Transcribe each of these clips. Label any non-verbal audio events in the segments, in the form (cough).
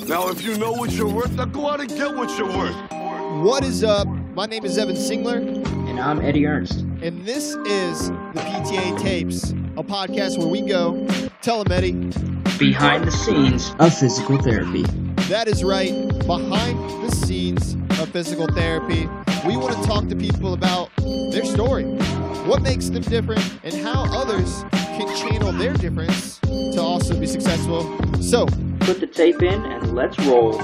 Now, if you know what you're worth, now go out and get what you're worth. What is up? My name is Evan Singler, And I'm Eddie Ernst. and this is the PTA Tapes, a podcast where we go tell them, Eddie. Behind the scenes of physical therapy. That is right, behind the scenes of physical therapy. We want to talk to people about their story, what makes them different, and how others can channel their difference to also be successful. So, Put the tape in and let's roll.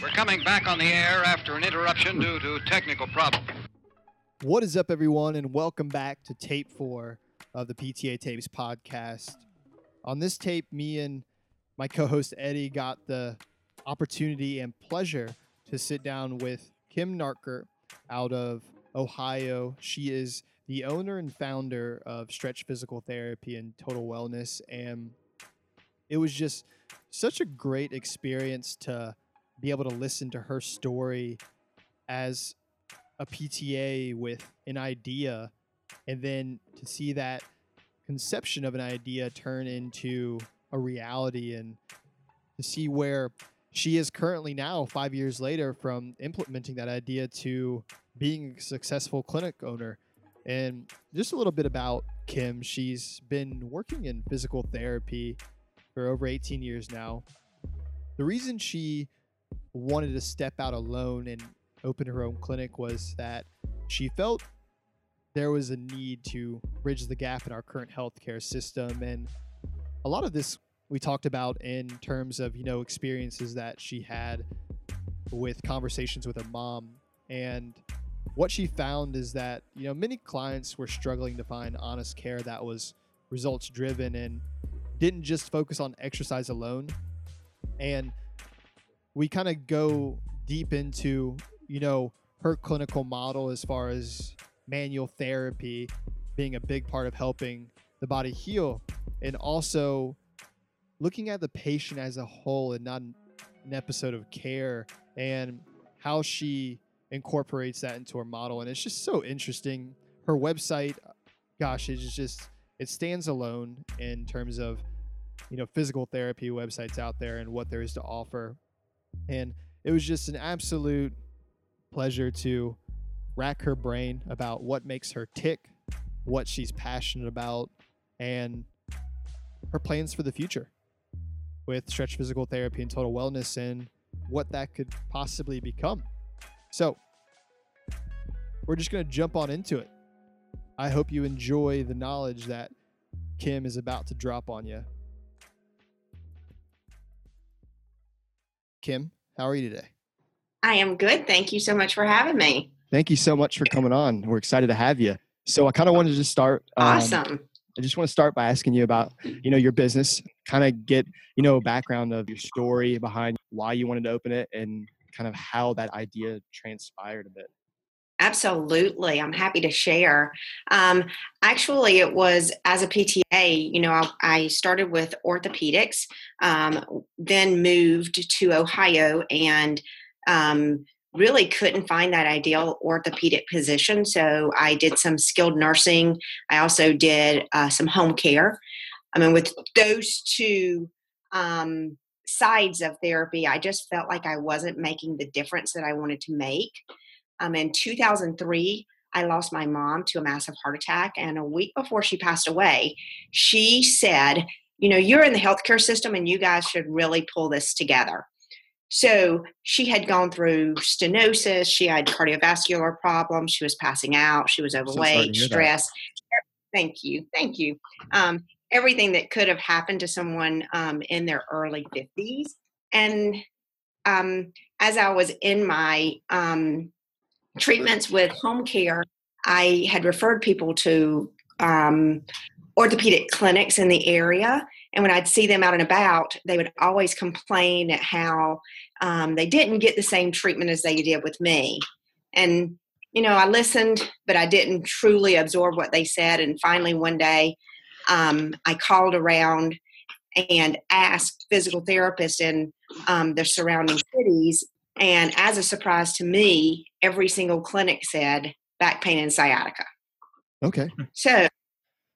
We're coming back on the air after an interruption due to technical problems. What is up, everyone, and welcome back to tape four of the PTA Tapes podcast. On this tape, me and my co host Eddie got the opportunity and pleasure to sit down with Kim Nartker out of Ohio. She is the owner and founder of Stretch Physical Therapy and Total Wellness. And it was just such a great experience to be able to listen to her story as a PTA with an idea and then to see that conception of an idea turn into a reality and to see where she is currently now 5 years later from implementing that idea to being a successful clinic owner. And just a little bit about Kim. She's been working in physical therapy for over 18 years now. The reason she wanted to step out alone and open her own clinic was that she felt there was a need to bridge the gap in our current healthcare system. And a lot of this we talked about in terms of you know experiences that she had with conversations with her mom. And what she found is that you know many clients were struggling to find honest care that was results driven and didn't just focus on exercise alone. And we kind of go deep into you know her clinical model as far as manual therapy being a big part of helping the body heal and also looking at the patient as a whole and not an episode of care and how she incorporates that into her model and it's just so interesting her website gosh it's just it stands alone in terms of you know physical therapy websites out there and what there is to offer and it was just an absolute pleasure to rack her brain about what makes her tick, what she's passionate about, and her plans for the future with stretch physical therapy and total wellness and what that could possibly become. So, we're just going to jump on into it. I hope you enjoy the knowledge that Kim is about to drop on you. Kim, how are you today? I am good. Thank you so much for having me. Thank you so much for coming on. We're excited to have you. So I kind of wanted to just start. um, Awesome. I just want to start by asking you about, you know, your business. Kind of get, you know, a background of your story behind why you wanted to open it and kind of how that idea transpired a bit. Absolutely. I'm happy to share. Um, actually, it was as a PTA, you know, I, I started with orthopedics, um, then moved to Ohio and um, really couldn't find that ideal orthopedic position. So I did some skilled nursing. I also did uh, some home care. I mean, with those two um, sides of therapy, I just felt like I wasn't making the difference that I wanted to make. Um, in 2003, I lost my mom to a massive heart attack. And a week before she passed away, she said, You know, you're in the healthcare system and you guys should really pull this together. So she had gone through stenosis, she had cardiovascular problems, she was passing out, she was overweight, stress. Thank you. Thank you. Um, everything that could have happened to someone um, in their early 50s. And um, as I was in my um, treatments with home care, I had referred people to um, orthopedic clinics in the area. And when I'd see them out and about, they would always complain at how um, they didn't get the same treatment as they did with me. And, you know, I listened, but I didn't truly absorb what they said. And finally, one day, um, I called around and asked physical therapists in um, the surrounding cities. And as a surprise to me, every single clinic said back pain and sciatica. Okay. So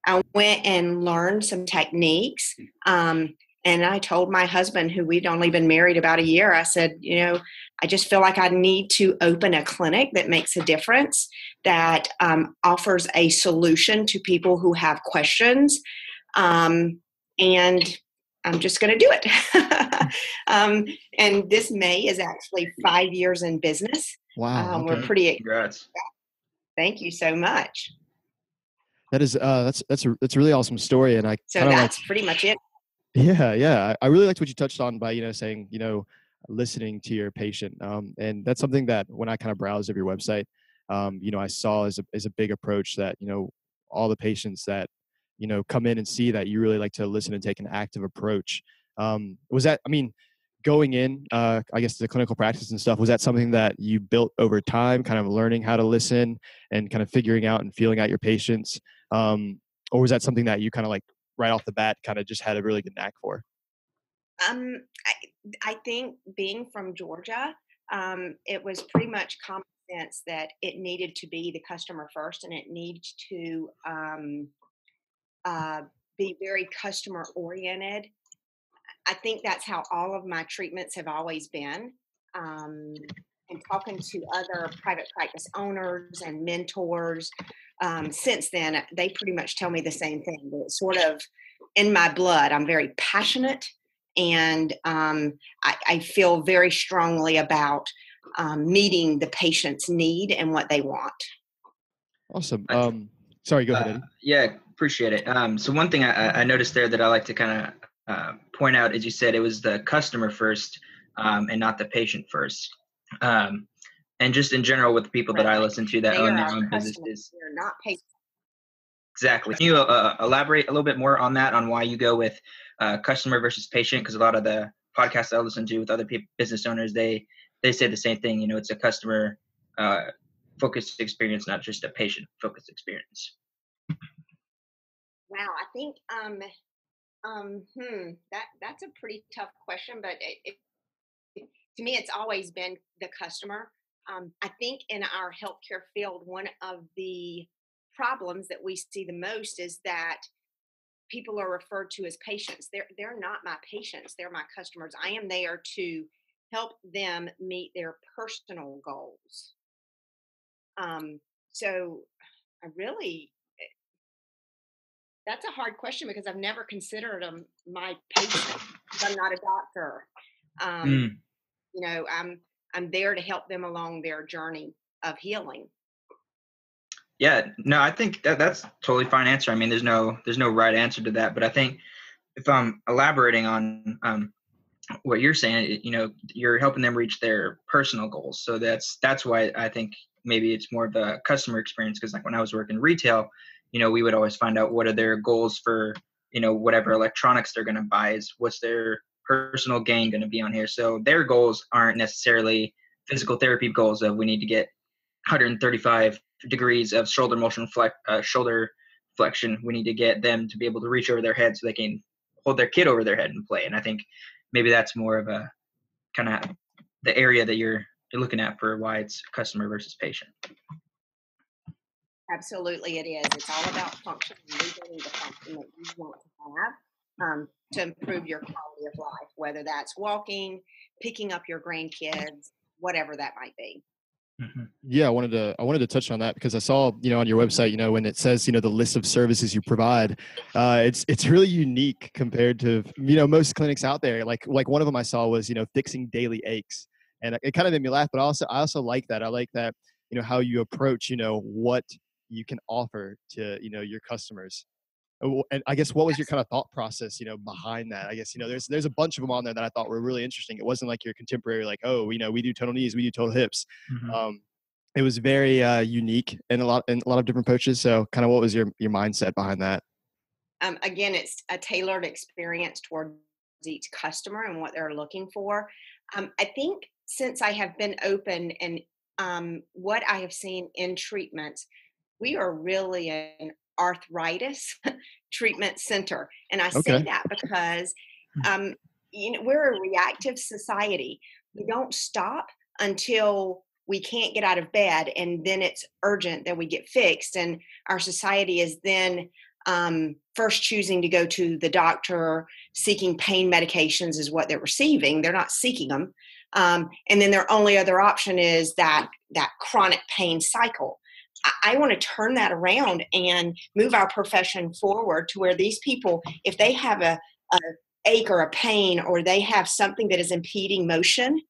I went and learned some techniques. Um, and I told my husband, who we'd only been married about a year, I said, you know, I just feel like I need to open a clinic that makes a difference, that um, offers a solution to people who have questions. Um, and I'm just going to do it. (laughs) um, and this May is actually five years in business. Wow. Um, okay. We're pretty. Congrats. Thank you so much. That is uh that's that's a that's a really awesome story and I So kinda like that's pretty much it. Yeah, yeah. I really liked what you touched on by, you know, saying, you know, listening to your patient. Um, and that's something that when I kind of browsed of your website, um, you know, I saw as a as a big approach that, you know, all the patients that, you know, come in and see that you really like to listen and take an active approach. Um, was that I mean, going in, uh, I guess the clinical practice and stuff, was that something that you built over time, kind of learning how to listen and kind of figuring out and feeling out your patients? Um, or was that something that you kind of like right off the bat kind of just had a really good knack for? Um, I, I think being from Georgia, um, it was pretty much common sense that it needed to be the customer first, and it needs to um, uh, be very customer oriented. I think that's how all of my treatments have always been. Um, and talking to other private practice owners and mentors um, since then, they pretty much tell me the same thing. that It's sort of in my blood. I'm very passionate and um, I, I feel very strongly about um, meeting the patient's need and what they want. Awesome. Um, sorry, go ahead. Uh, Eddie. yeah, appreciate it. Um, so one thing I, I- I noticed there that I like to kind of uh, point out as you said it was the customer first um, and not the patient first. Um, and just in general with the people that I listen to that They own their own businesses. They're not patients. Exactly. Can you uh, elaborate a little bit more on that, on why you go with uh, customer versus patient? Because a lot of the podcasts I listen to with other people, business owners, they they say the same thing. You know, it's a customer uh, focused experience, not just a patient focused experience. Wow, I think um, um, hmm, that that's a pretty tough question, but it, it- to me, it's always been the customer. Um, I think in our healthcare field, one of the problems that we see the most is that people are referred to as patients. They're they're not my patients; they're my customers. I am there to help them meet their personal goals. Um, so, I really that's a hard question because I've never considered them my patient. I'm not a doctor. Um, Mm. You know, I'm I'm there to help them along their journey of healing. Yeah, no, I think that that's totally fine answer. I mean, there's no there's no right answer to that, but I think if I'm elaborating on um, what you're saying, you know, you're helping them reach their personal goals. So that's that's why I think maybe it's more of a customer experience because like when I was working retail, you know, we would always find out what are their goals for you know whatever electronics they're going to buy is what's their personal gain going to be on here. So their goals aren't necessarily physical therapy goals of we need to get 135 degrees of shoulder motion flex, uh, shoulder flexion. We need to get them to be able to reach over their head so they can hold their kid over their head and play. And I think maybe that's more of a kind of the area that you're you're looking at for why it's customer versus patient. Absolutely, it is. It's all about function and regaining the function that you want to have um, to improve your quality of life, whether that's walking, picking up your grandkids, whatever that might be. Yeah, I wanted to I wanted to touch on that because I saw you know on your website you know when it says you know the list of services you provide, uh, it's it's really unique compared to you know most clinics out there. Like like one of them I saw was you know fixing daily aches, and it kind of made me laugh. But also I also like that. I like that you know how you approach you know what you can offer to you know your customers. And I guess what was your kind of thought process, you know, behind that? I guess you know, there's there's a bunch of them on there that I thought were really interesting. It wasn't like your contemporary, like, oh, you know, we do total knees, we do total hips. Um, it was very uh, unique in a lot in a lot of different approaches. So, kind of, what was your your mindset behind that? um, again, it's a tailored experience towards each customer and what they're looking for. Um, I think since I have been open and um, what I have seen in treatments, we are really an arthritis (laughs) treatment center. And I say that because, um, you know, we're a reactive society. We don't stop until we can't get out of bed and then it's urgent that we get fixed and our society is then um, first choosing to go to the doctor seeking pain medications is what they're receiving they're not seeking them um, and then their only other option is that that chronic pain cycle I, want to turn that around and move our profession forward to where these people if they have a, a ache or a pain or they have something that is impeding motion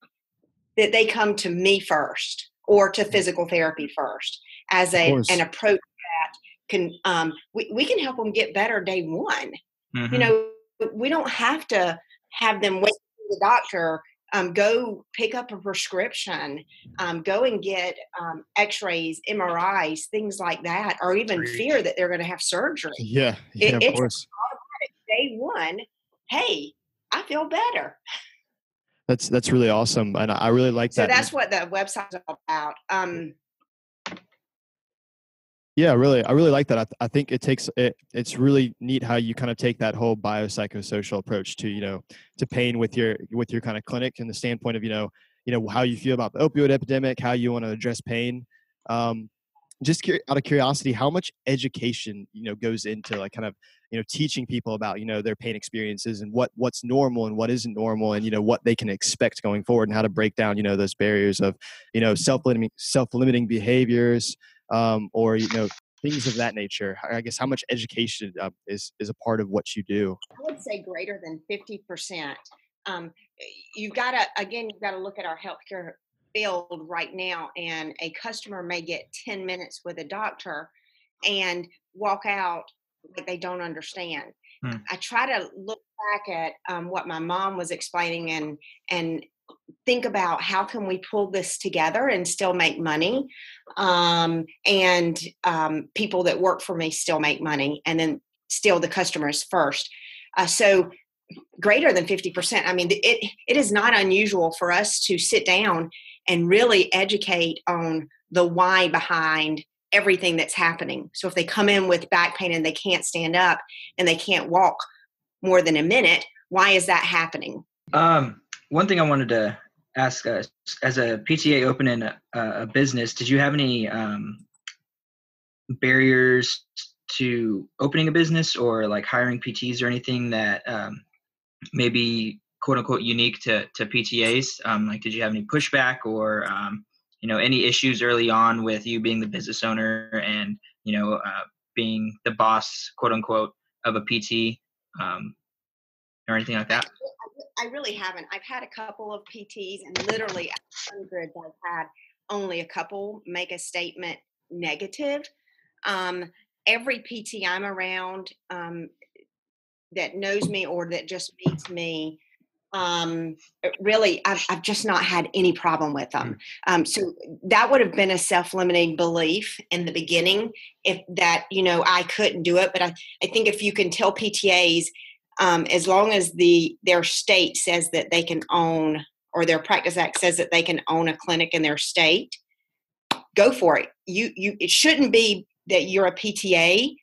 that they come to me first or to physical therapy first as a an approach that can um, we, we can help them get better day one mm-hmm. you know we don't have to have them wait for the doctor um, go pick up a prescription um, go and get um, x-rays mris things like that or even Great. fear that they're going to have surgery yeah, yeah it, of it's course. day one hey i feel better that's that's really awesome, and I really like that. So that's what the website's all about. Um, yeah, really, I really like that. I, th- I think it takes it. It's really neat how you kind of take that whole biopsychosocial approach to you know to pain with your with your kind of clinic and the standpoint of you know you know how you feel about the opioid epidemic, how you want to address pain. Um, just cur- out of curiosity, how much education you know goes into like kind of you know teaching people about you know their pain experiences and what what's normal and what isn't normal and you know what they can expect going forward and how to break down you know those barriers of you know self-limiting self-limiting behaviors um, or you know things of that nature i guess how much education uh, is is a part of what you do i would say greater than 50% um, you've got to again you've got to look at our healthcare field right now and a customer may get 10 minutes with a doctor and walk out like they don't understand. Hmm. I try to look back at um, what my mom was explaining and and think about how can we pull this together and still make money um, and um, people that work for me still make money and then still the customers first uh, so greater than 50% i mean it, it is not unusual for us to sit down and really educate on the why behind everything that's happening. So if they come in with back pain and they can't stand up and they can't walk more than a minute, why is that happening? Um, one thing I wanted to ask us as a PTA opening a, a business, did you have any um, barriers to opening a business or like hiring PTs or anything that um, maybe quote unquote unique to, to PTAs? Um, like, did you have any pushback or um, you know any issues early on with you being the business owner and you know uh, being the boss quote unquote of a pt um, or anything like that i really haven't. I've had a couple of pts and literally hundreds i've had only a couple make a statement negative. Um, every pt i'm around um, that knows me or that just meets me um, really I've, I've just not had any problem with them. Mm. um, so that would have been a self-limiting belief in the beginning if that you know i couldn't do it but i, I think if you can tell ptas um, as long as the their state says that they can own or their practice act says that they can own a clinic in their state go for it you you it shouldn't be that you're a pta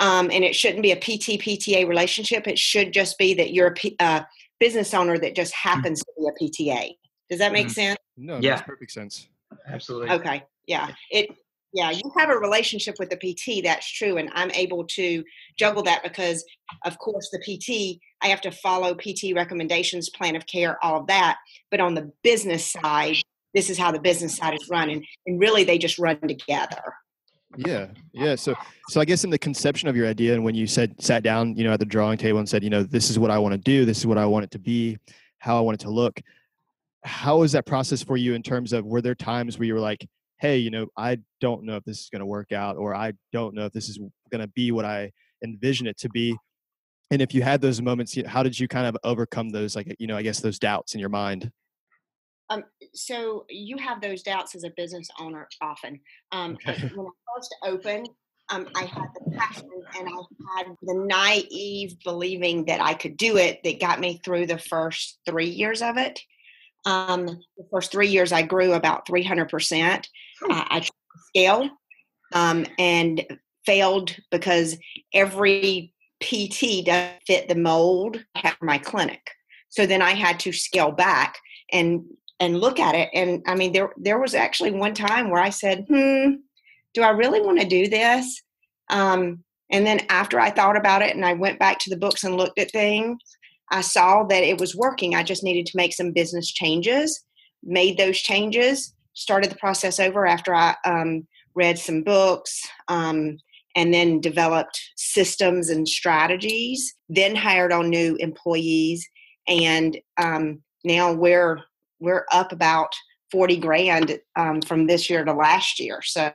um, and it shouldn't be a pt pta relationship it should just be that you're a P, uh, business owner that just mm-hmm. happens to be a PTA. Does that make mm-hmm. sense? No, yeah. makes perfect sense. Absolutely. Okay. Yeah. It yeah, you have a relationship with the PT, that's true. And I'm able to juggle that because of course the PT, I have to follow PT recommendations, plan of care, all of that. But on the business side, this is how the business side is run. And, and really they just run together. Yeah, yeah. So, so I guess in the conception of your idea, and when you said sat down, you know, at the drawing table and said, you know, this is what I want to do, this is what I want it to be, how I want it to look. How was that process for you in terms of were there times where you were like, hey, you know, I don't know if this is going to work out, or I don't know if this is going to be what I envision it to be. And if you had those moments, how did you kind of overcome those, like, you know, I guess those doubts in your mind? Um, so you have those doubts as a business owner often. Um, okay. When I first opened, um, I had the passion and I had the naive believing that I could do it that got me through the first three years of it. Um, the first three years, I grew about 300%. Uh, I scale um, and failed because every PT doesn't fit the mold at my clinic. So then I had to scale back and and look at it. And I mean, there there was actually one time where I said, "Hmm, do I really want to do this?" Um, and then after I thought about it and I went back to the books and looked at things, I saw that it was working. I just needed to make some business changes. Made those changes. Started the process over after I um, read some books. Um, and then developed systems and strategies, then hired on new employees, and um, now we're we're up about 40 grand um, from this year to last year. So,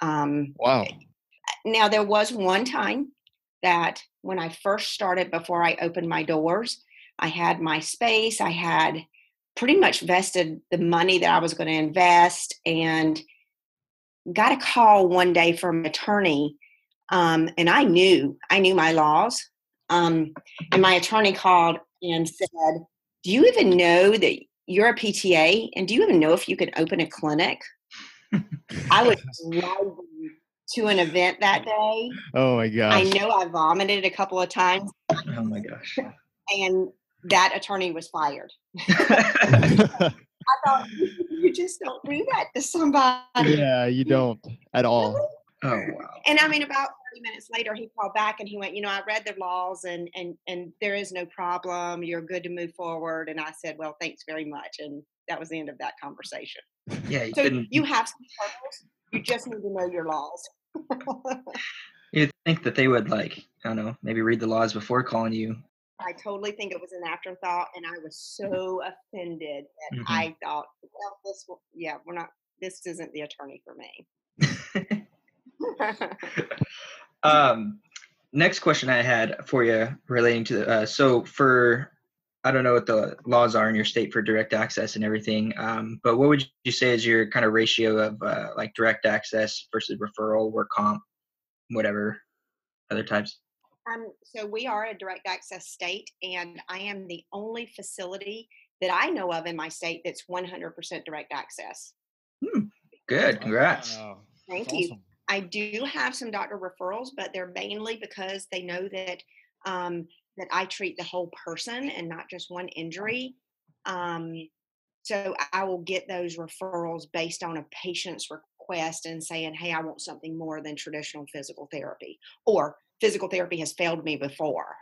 um, wow. Now, there was one time that when I first started, before I opened my doors, I had my space, I had pretty much vested the money that I was going to invest, and got a call one day from an attorney. Um, and I knew, I knew my laws. Um, and my attorney called and said, Do you even know that you're a PTA and do you even know if you could open a clinic? I was (laughs) to an event that (laughs) day. Oh my gosh. I know I vomited a couple of times. Oh my gosh. And that attorney was fired. (laughs) (laughs) I thought you just don't do that to somebody. yeah, you don't at all. Oh wow. And I mean, about 30 minutes later, he called back and he went, you know, I read the laws and and and there is no problem. You're good to move forward. And I said, well, thanks very much. And that was the end of that conversation. Yeah, you So couldn't. you have some struggles. You just need to know your laws. You'd think that they would like, I don't know, maybe read the laws before calling you. I totally think it was an afterthought, and I was so offended that Mhm. I thought, well, this, will- yeah, we're not. This isn't the attorney for me. (laughs) um, next question I had for you relating to uh, so for I don't know what the laws are in your state for direct access and everything, um, but what would you say is your kind of ratio of uh, like direct access versus referral, work comp, whatever other types? Um, so we are a direct access state, and I am the only facility that I know of in my state that's 100% direct access. Good, congrats. Wow. Thank That's you. awesome. I do have some doctor referrals, but they're mainly because they know that um, that I treat the whole person and not just one injury. Um, so I will get those referrals based on a patient's request and saying, "Hey, I want something more than traditional physical therapy," or "Physical therapy has failed me before."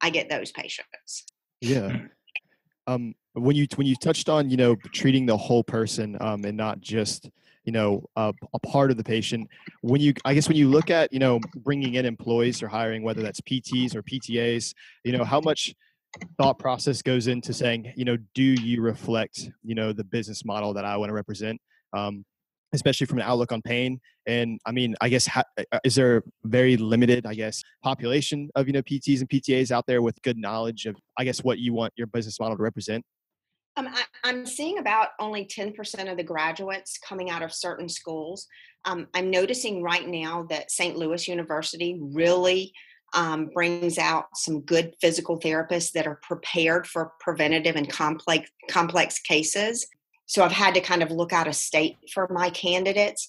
I get those patients. Yeah. (clears throat) Um, when you when you touched on you know treating the whole person um, and not just you know a, a part of the patient, when you I guess when you look at you know bringing in employees or hiring whether that's PTs or PTAs, you know how much thought process goes into saying you know do you reflect you know the business model that I want to represent. Um, especially from an outlook on pain. And i mean i guess ha- uh, is there very limited i guess population of you know pts and ptas out there with good knowledge of i guess what you want your business model to represent Um, I, I'm seeing about only 10% of the graduates coming out of certain schools. Um, I'm noticing right now that St. Louis University really um, brings out some good physical therapists that are prepared for preventative and complex complex cases. So I've had to kind of look out of state for my candidates.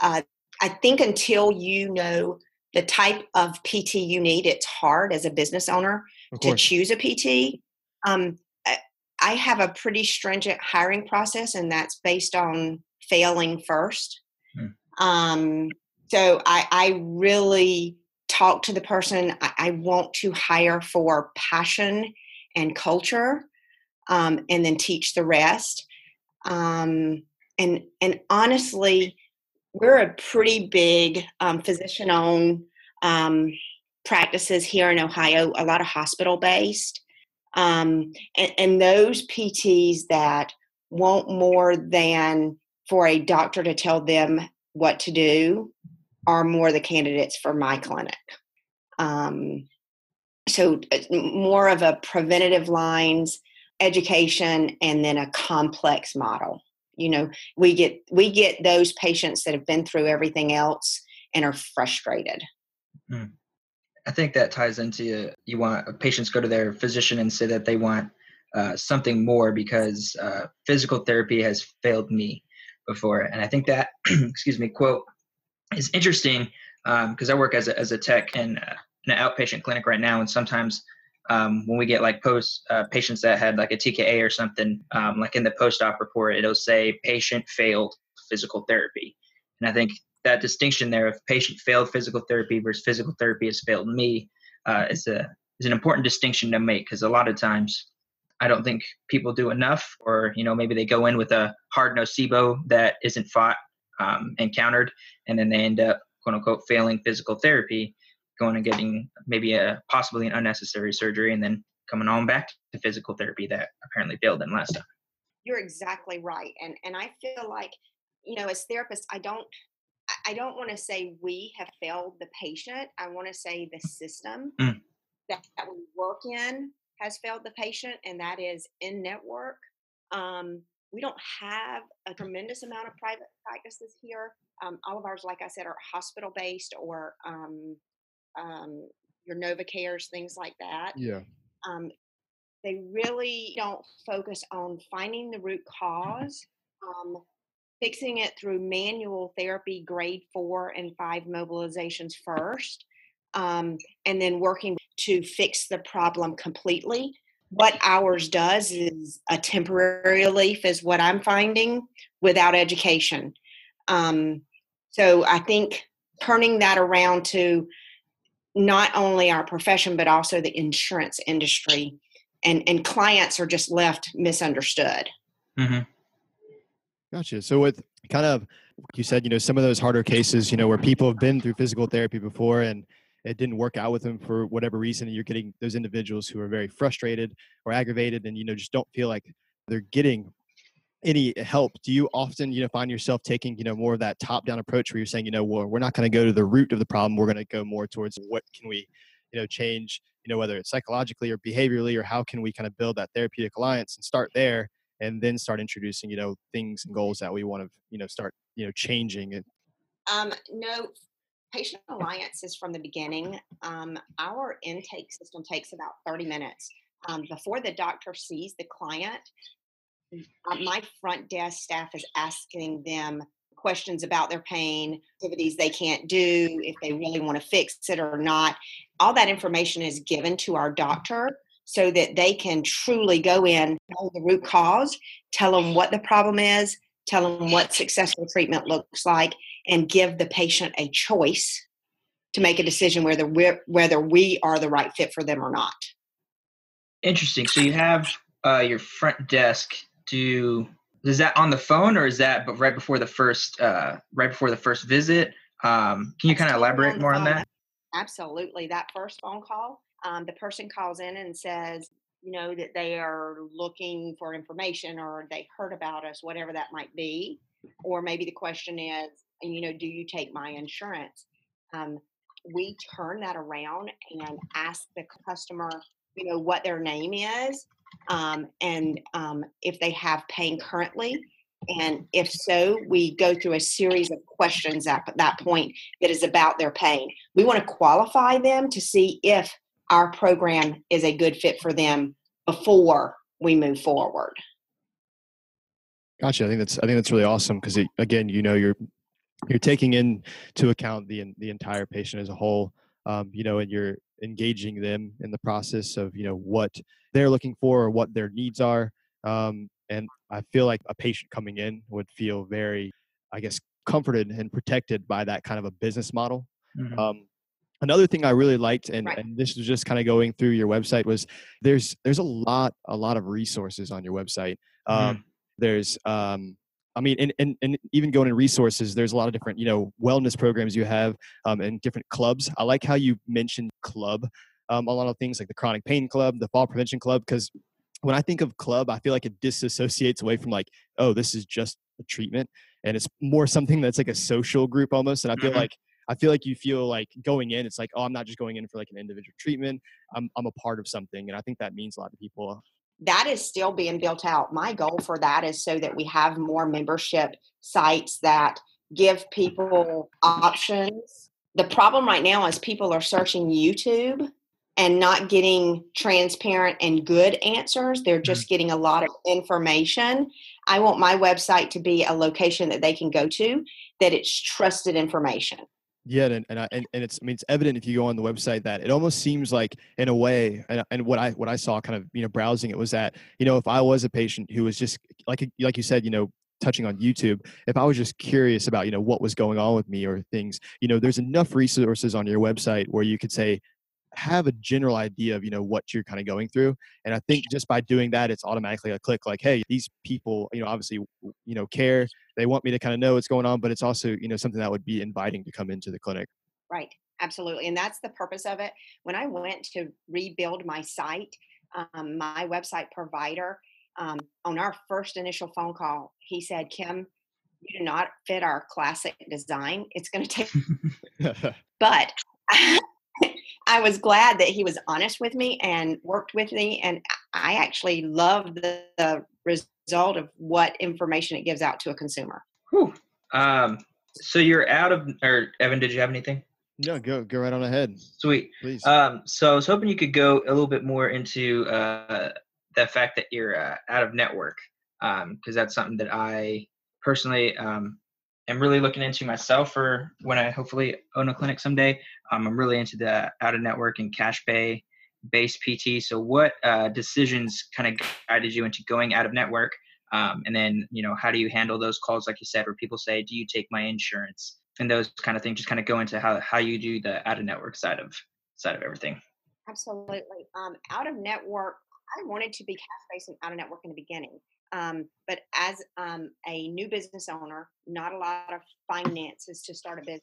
Uh, I think until you know the type of PT you need, it's hard as a business owner to choose a PT. Um, I- have a pretty stringent hiring process, and that's based on failing first. Hmm. Um, so I, I really talk to the person. I, I want to hire for passion and culture, um, and then teach the rest. Um, and and honestly, we're a pretty big um, physician-owned um, practices here in Ohio. A lot of hospital-based um, and, and those PTs that want more than for a doctor to tell them what to do are more the candidates for my clinic. Um, so uh, more of a preventative lines education and then a complex model. You know we get we get those patients that have been through everything else and are frustrated I think that ties into you want patients go to their physician and say that they want uh, something more because uh, physical therapy has failed me before, and I think that (clears throat) excuse me quote is interesting because I work as a as a tech in uh, an outpatient clinic right now, and sometimes um, when we get like post uh, patients that had like a TKA or something, um, like in the post-op report, it'll say patient failed physical therapy, and I think that distinction there of patient failed physical therapy versus physical therapy has failed me uh, is a is an important distinction to make because a lot of times I don't think people do enough, or you know maybe they go in with a hard nocebo that isn't fought um, and then they end up quote unquote failing physical therapy, going and getting maybe a possibly an unnecessary surgery, and then coming on back to physical therapy that apparently failed them last time. You're exactly right, and and I feel like you know as therapists, I don't I don't want to say we have failed the patient. I want to say the system Mm. that, that we work in has failed the patient, and that is in network. Um, we don't have a tremendous amount of private practices here. Um, all of ours, like I said, are hospital based or um, um, your NovaCares, things like that. Yeah. Um, they really don't focus on finding the root cause, um, fixing it through manual therapy, grade four and five mobilizations first, um, and then working to fix the problem completely. What ours does is a temporary relief, is what I'm finding, without education. Um, so I think turning that around to not only our profession but also the insurance industry and and clients are just left misunderstood Mm-hmm. Gotcha. So with kind of you said, you know, some of those harder cases, you know, where people have been through physical therapy before and it didn't work out with them for whatever reason, and you're getting those individuals who are very frustrated or aggravated and you know just don't feel like they're getting any help. Do you often, you know, find yourself taking, you know, more of that top-down approach where you're saying, you know, well, we're not going to go to the root of the problem. We're going to go more towards what can we, you know, change, you know, whether it's psychologically or behaviorally, or how can we kind of build that therapeutic alliance and start there and then start introducing you know things and goals that we want to you know start you know changing and um, no patient alliance is from the beginning. Um, our intake system takes about 30 minutes. Um, before the doctor sees the client uh, my front desk staff is asking them questions about their pain activities they can't do if they really want to fix it or not. All that information is given to our doctor so that they can truly go in, know the root cause, tell them what the problem is, tell them what successful treatment looks like, and give the patient a choice to make a decision whether we're, whether we are the right fit for them or not. Interesting. So you have uh, your front desk do is that on the phone or is that but right before the first uh, right before the first visit? Um, can you kind of elaborate more on that? Absolutely. That first phone call, um, the person calls in and says, you know, that they are looking for information or they heard about us, whatever that might be. Or maybe the question is, you know, do you take my insurance? Um, we turn that around and ask the customer, you know, what their name is um, and um, if they have pain currently. And if so, we go through a series of questions at that point that is about their pain. We want to qualify them to see if our program is a good fit for them before we move forward. Gotcha. I think that's I think that's really awesome because again, you know, you're you're taking into account the the entire patient as a whole, um, you know, and you're engaging them in the process of you know what they're looking for or what their needs are. Um, and I feel like a patient coming in would feel very, I guess, comforted and protected by that kind of a business model. Mhm. Um, another thing I really liked, and, Right. and this was just kind of going through your website, was there's there's a lot a lot of resources on your website. Um, There's um, I mean, and, and, and even going in resources, there's a lot of different, you know, wellness programs you have um, and different clubs. I like how you mentioned club, um, a lot of things like the chronic pain club, the fall prevention club, because when I think of club, I feel like it disassociates away from like, oh, this is just a treatment, and it's more something that's like a social group almost. And I feel Mhm. like I feel like you feel like going in, it's like, oh, I'm not just going in for like an individual treatment. I'm I'm a part of something, and I think that means a lot to people. that is still being built out. My goal for that is so that we have more membership sites that give people options. The problem right now is people are searching YouTube and not getting transparent and good answers. They're mm-hmm. just getting a lot of information. I want my website to be a location that they can go to that it's trusted information. Yeah, and and, I, and and it's I mean it's evident if you go on the website that it almost seems like in a way, and, and what I what I saw kind of you know browsing it was that you know if I was a patient who was just like like you said you know touching on YouTube, if I was just curious about you know what was going on with me or things, you know, there's enough resources on your website where you could say have a general idea of you know what you're kind of going through and i think just by doing that it's automatically a click like hey these people you know obviously you know care. They want me to kind of know what's going on but it's also you know something that would be inviting to come into the clinic. Right absolutely and that's the purpose of it. When i went to rebuild my site um, my website provider um, on our first initial phone call he said kim you do not fit our classic design. It's going to take (laughs) but (laughs) I was glad that he was honest with me and worked with me, and I actually love the, the result of what information it gives out to a consumer. Whew. Um, so you're out of, or Evan, did you have anything? No, go go right on ahead. Sweet. Please. Um, so I was hoping you could go a little bit more into uh, the fact that you're uh, out of network, because um, that's something that I personally um, am really looking into myself for when I hopefully own a clinic someday. Um, I'm really into the out of network and cash pay based PT. So, what uh, decisions kind of guided you into going out of network? Um, and then, you know, how do you handle those calls, like you said, where people say, "Do you take my insurance?" and those kind of things. Just kind of go into how how you do the out of network side of side of everything. Absolutely. Um, out of network, I wanted to be cash based and out of network in the beginning. Um, but as um, a new business owner, not a lot of finances to start a business.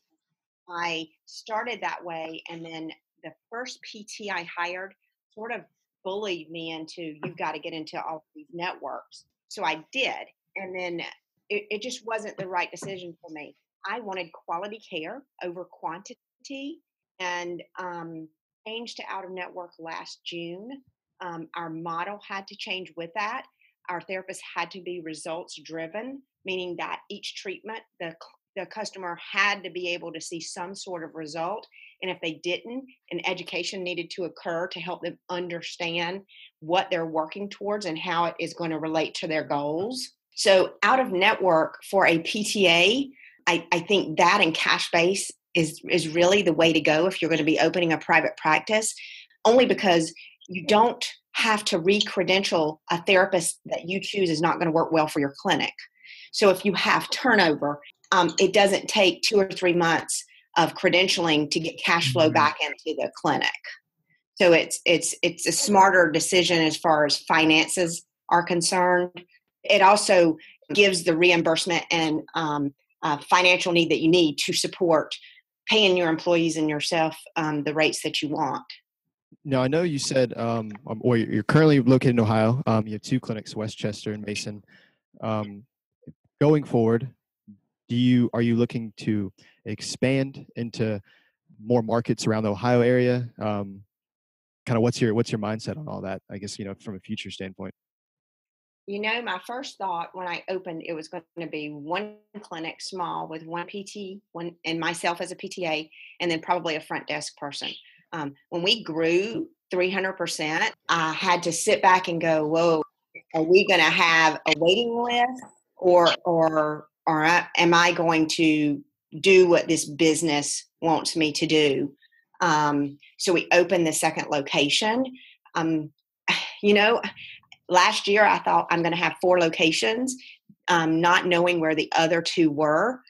I started that way, and then the first PT I hired sort of bullied me into you've got to get into all these networks. So I did, and then it, it just wasn't the right decision for me. I wanted quality care over quantity, and um, changed to out of network last June. Um, our model had to change with that our therapists had to be results driven, meaning that each treatment, the, the customer had to be able to see some sort of result. And if they didn't, an education needed to occur to help them understand what they're working towards and how it is going to relate to their goals. So, out of network for a PTA, I, I think that and cash base is, is really the way to go if you're going to be opening a private practice, only because you don't have to re-credential a therapist that you choose is not going to work well for your clinic. So if you have turnover, um, it doesn't take two or three months of credentialing to get cash flow mm-hmm. back into the clinic. So it's it's it's a smarter decision as far as finances are concerned. It also gives the reimbursement and um, uh, financial need that you need to support paying your employees and yourself um, the rates that you want. Now I know you said, um, um, or you're currently located in Ohio. Um, you have two clinics, West Chester and Mason. Um, going forward, do you are you looking to expand into more markets around the Ohio area? Um, kind of what's your what's your mindset on all that? I guess you know from a future standpoint. You know, my first thought when I opened it was going to be one clinic, small, with one PT, one and myself as a PTA, and then probably a front desk person. Um, when we grew 300%, I had to sit back and go, whoa, are we going to have a waiting list or, or, or am I going to do what this business wants me to do? Um, so we opened the second location. Um, (sighs) you know, last year I thought I'm going to have four locations, um, not knowing where the other two were.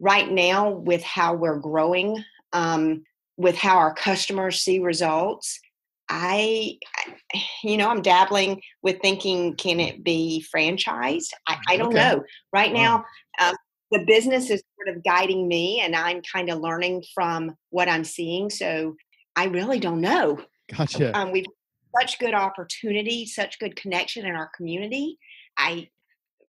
Right now, with how we're growing, um, with how our customers see results i you know i'm dabbling with thinking can it be franchised? I, I don't okay. know. Right now um, the business is sort of guiding me and i'm kind of learning from what i'm seeing so i really don't know. Gotcha. Um, we've such good opportunity such good connection in our community. I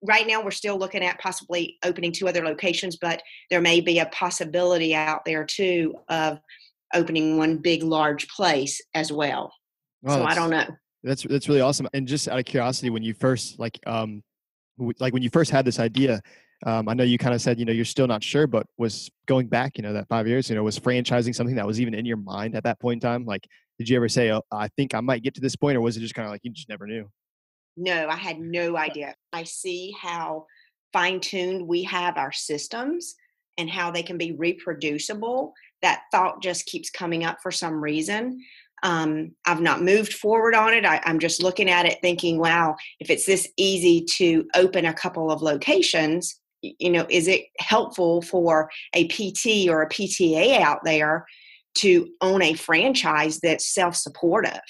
right now we're still looking at possibly opening two other locations but there may be a possibility out there too of opening one big large place as well. so I don't know. That's that's really awesome. And just out of curiosity, when you first like um like when you first had this idea, um, I know you kind of said you know you're still not sure, but was going back you know that five years you know was franchising something that was even in your mind at that point in time? Like, did you ever say, "Oh, I think I might get to this point," or was it just kind of like you just never knew? No, I had no idea. I see how fine tuned we have our systems and how they can be reproducible that thought just keeps coming up for some reason. Um, I've not moved forward on it. I, I'm just looking at it thinking, wow, if it's this easy to open a couple of locations, you know, is it helpful for a PT or a PTA out there to own a franchise that's self-supportive?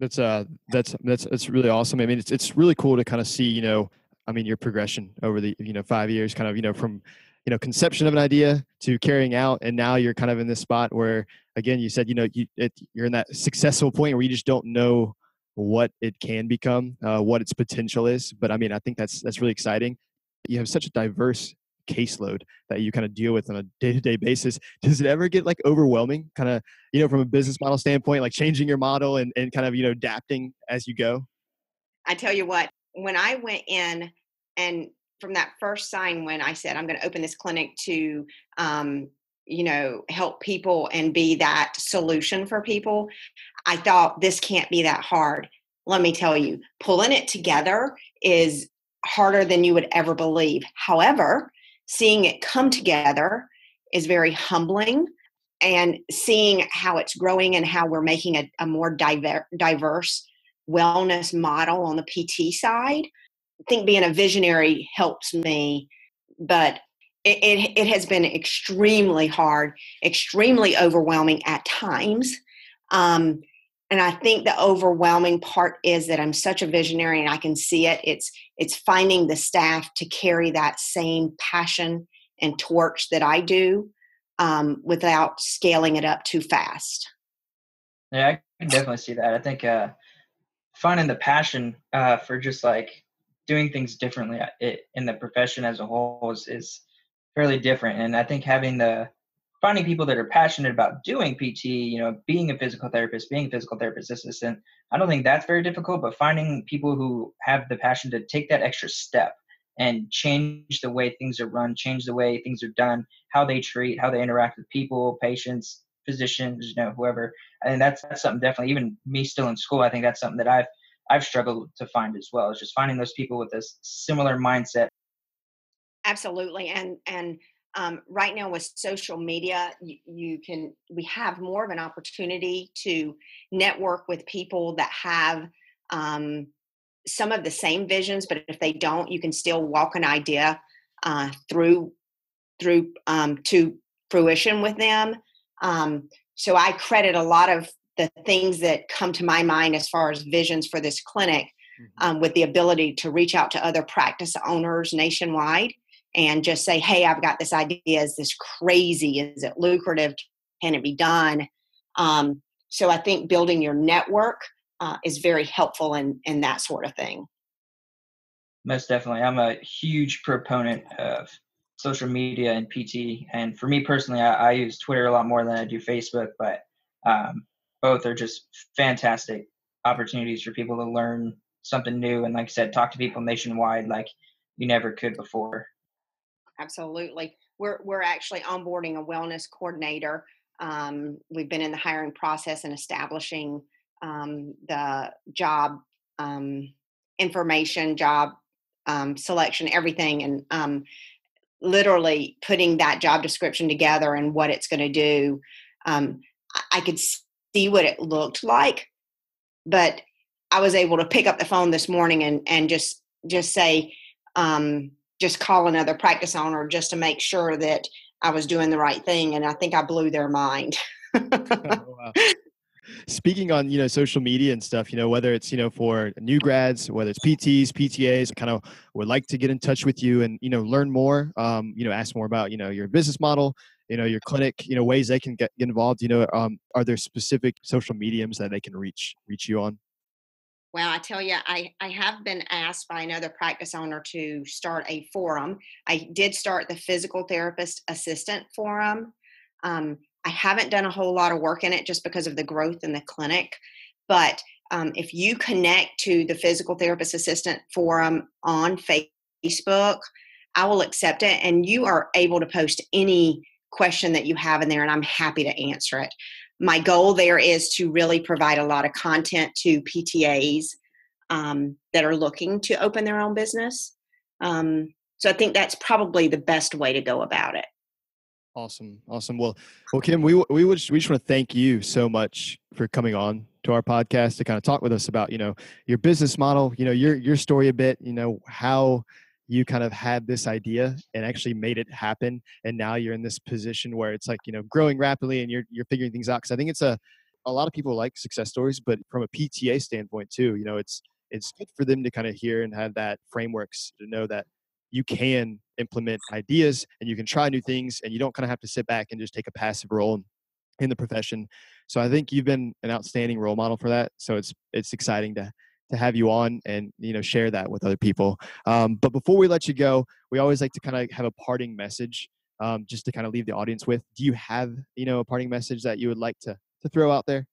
That's uh that's that's that's really awesome. I mean, it's it's really cool to kind of see, you know, I mean, your progression over the you know five years, kind of you know from you know conception of an idea to carrying out, and now you're kind of in this spot where, again, you said you know you it, you're in that successful point where you just don't know what it can become, uh, what its potential is. But I mean, I think that's that's really exciting. You have such a diverse caseload that you kind of deal with on a day-to-day basis (laughs) does it ever get like overwhelming kind of you know from a business model standpoint like changing your model and, and kind of you know adapting as you go i tell you what when i went in and from that first sign when i said i'm going to open this clinic to um, you know help people and be that solution for people i thought this can't be that hard. Let me tell you pulling it together is harder than you would ever believe. However seeing it come together is very humbling and seeing how it's growing and how we're making a, a more diver, diverse wellness model on the pt side think being a visionary helps me, but it, it, it, has been extremely hard, extremely overwhelming at times. Um, and I think the overwhelming part is that I'm such a visionary and I can see it. It's it's finding the staff to carry that same passion and torch that I do um, without scaling it up too fast. Yeah, I can definitely see that. I think uh, finding the passion uh, for just like doing things differently uh, in the profession as a whole is, is fairly different. And I think having the finding people that are passionate about doing PT, you know, being a physical therapist, being a physical therapist assistant, I don't think that's very difficult, but finding people who have the passion to take that extra step and change the way things are run, change the way things are done, how they treat, how they interact with people, patients, physicians, you know, whoever. And that's that's something definitely even me still in school, I think that's something that I've I've struggled to find as well. Is just finding those people with this similar mindset. Absolutely, and and um, right now with social media, you, you, can we have more of an opportunity to network with people that have um, some of the same visions, but if they don't, you can still walk an idea uh, through through um, to fruition with them. Um, so I credit a lot of the things that come to my mind as far as visions for this clinic mm-hmm. um, with the ability to reach out to other practice owners nationwide and just say hey i've got this idea. Is this crazy? Is it lucrative? Can it be done? Um, so i think building your network uh, is very helpful in in that sort of thing. Most definitely. I'm a huge proponent of social media and pt and for me personally i, I use twitter a lot more than i do facebook but um, both are just fantastic opportunities for people to learn something new and like I said, talk to people nationwide like you never could before. Absolutely. We're we're actually onboarding a wellness coordinator. Um, we've been in the hiring process and establishing um, the job um, information, job um, selection, everything, and um, literally putting that job description together and what it's going to do. Um, I could see what it looked like, but I was able to pick up the phone this morning and and just just say, um, just call another practice owner just to make sure that I was doing the right thing, and I think I blew their mind. (laughs) oh, Speaking on you know social media and stuff, you know whether it's you know for new grads, whether it's PTs, PTAs, kind of would like to get in touch with you and you know learn more, um, you know ask more about you know your business model, you know your clinic you know ways they can get, involved you know um, are there specific social mediums that they can reach reach you on? Well i tell you i i have been asked by another practice owner to start a forum. I did start the physical therapist assistant forum. Um, i haven't done a whole lot of work in it just because of the growth in the clinic but um, if you connect to the physical therapist assistant forum on facebook i will accept it and you are able to post any question that you have in there, and I'm happy to answer it. My goal there is to really provide a lot of content to PTAs um, that are looking to open their own business. Um, so I think that's probably the best way to go about it. Awesome, awesome. Well, well, Kim, we we would we just want to thank you so much for coming on to our podcast to kind of talk with us about you know your business model, you know your your story a bit, you know how you kind of had this idea and actually made it happen, and now you're in this position where it's like you know growing rapidly and you're you're figuring things out. Because I think it's a a lot of people like success stories, but from a PTA standpoint too, you know, it's it's good for them to kind of hear and have that frameworks to know that you can implement ideas and you can try new things and you don't kind of have to sit back and just take a passive role in the profession so i think you've been an outstanding role model for that so it's it's exciting to to have you on and you know share that with other people um, but before we let you go we always like to kind of have a parting message um, just to kind of leave the audience with do you have you know a parting message that you would like to to throw out there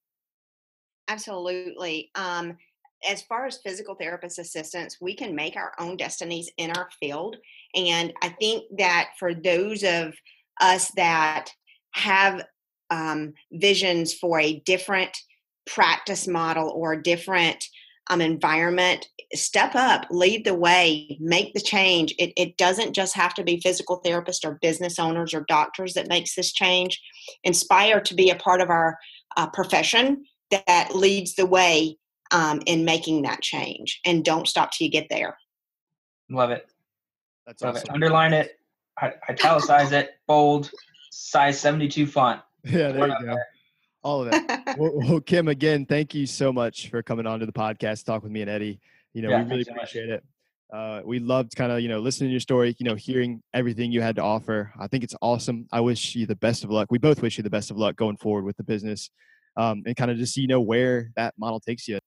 Absolutely. Um, as far as physical therapist assistants, we can make our own destinies in our field. And I think that for those of us that have um, visions for a different practice model or different um, environment, step up, lead the way, make the change. It, it doesn't just have to be physical therapists or business owners or doctors that makes this change. Inspire to be a part of our uh, profession that leads the way um, in making that change and don't stop till you get there Love it. that's Love awesome it. Underline it. i- Italicize it. Bold. Size 72 font. (laughs) yeah there you go there. All of that (laughs) well, well, Kim, again, thank you so much for coming on to the podcast, talk with me and Eddie. You know, Yeah, we really thanks so much. appreciate it. Uh, we loved kind of, you know, listening to your story, you know, hearing everything you had to offer. I think it's awesome. I wish you the best of luck. We both wish you the best of luck going forward with the business um, and kind of just, you know, where that model takes you.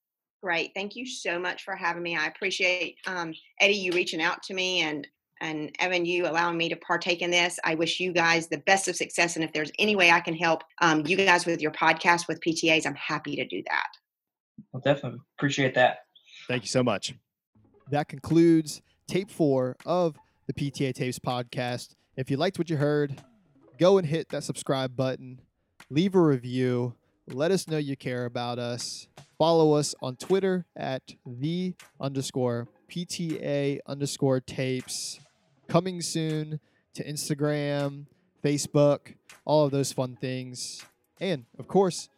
Great. Thank you so much for having me. I appreciate um, Eddie you reaching out to me and and Evan you allowing me to partake in this. I wish you guys the best of success. And if there's any way I can help um, you guys with your podcast with PTAs, I'm happy to do that. Well, definitely appreciate that. Thank you so much. That concludes tape four of the PTA Tapes podcast. If you liked what you heard, go and hit that subscribe button, leave a review, let us know you care about us. Follow us on Twitter at the underscore PTA underscore tapes. Coming soon to Instagram, Facebook, all of those fun things. And of course,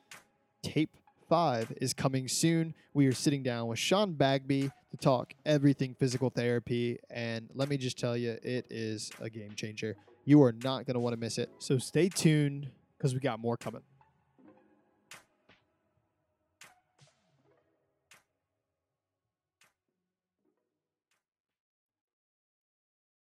tape five is coming soon. We are sitting down with Sean Bagby to talk everything physical therapy. And let me just tell you, it is a game changer. You are not going to want to miss it. So stay tuned because we got more coming.